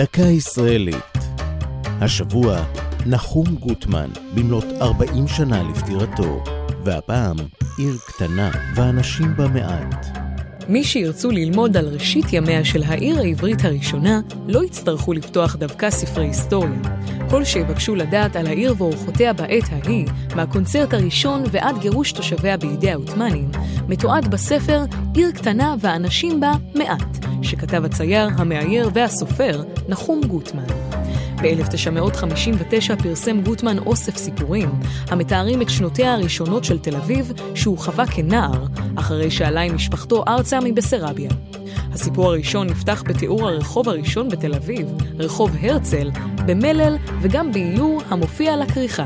דקה ישראלית. השבוע נחום גוטמן, במלאת 40 שנה לפטירתו, והפעם עיר קטנה ואנשים בה מעט. מי שירצו ללמוד על ראשית ימיה של העיר העברית הראשונה, לא יצטרכו לפתוח דווקא ספרי היסטוריה. כל שיבקשו לדעת על העיר ואורחותיה בעת ההיא, מהקונצרט הראשון ועד גירוש תושביה בידי העות'מאנים, מתועד בספר "עיר קטנה ואנשים בה מעט", שכתב הצייר, המאייר והסופר נחום גוטמן. ב-1959 פרסם גוטמן אוסף סיפורים המתארים את שנותיה הראשונות של תל אביב שהוא חווה כנער, אחרי שעלה עם משפחתו ארצה מבסרביה. הסיפור הראשון נפתח בתיאור הרחוב הראשון בתל אביב, רחוב הרצל, במלל וגם באיור המופיע על הכריכה.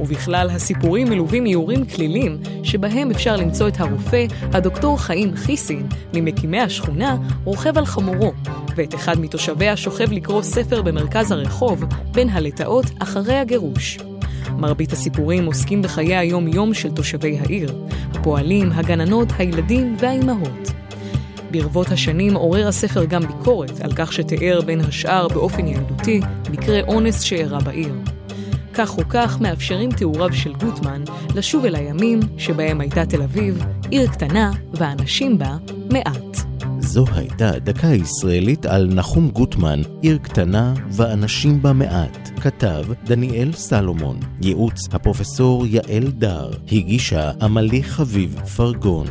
ובכלל הסיפורים מלווים איורים כלילים, שבהם אפשר למצוא את הרופא, הדוקטור חיים חיסין, ממקימי השכונה, רוכב על חמורו, ואת אחד מתושביה שוכב לקרוא ספר במרכז הרחוב, בין הלטאות אחרי הגירוש. מרבית הסיפורים עוסקים בחיי היום-יום של תושבי העיר, הפועלים, הגננות, הילדים והאימהות. ברבות השנים עורר הספר גם ביקורת על כך שתיאר בין השאר באופן ילדותי מקרה אונס שאירע בעיר. כך או כך מאפשרים תיאוריו של גוטמן לשוב אל הימים שבהם הייתה תל אביב עיר קטנה והאנשים בה מעט. זו הייתה דקה ישראלית על נחום גוטמן, עיר קטנה ואנשים בה מעט. כתב דניאל סלומון, ייעוץ הפרופסור יעל דר, הגישה עמלי חביב פרגון.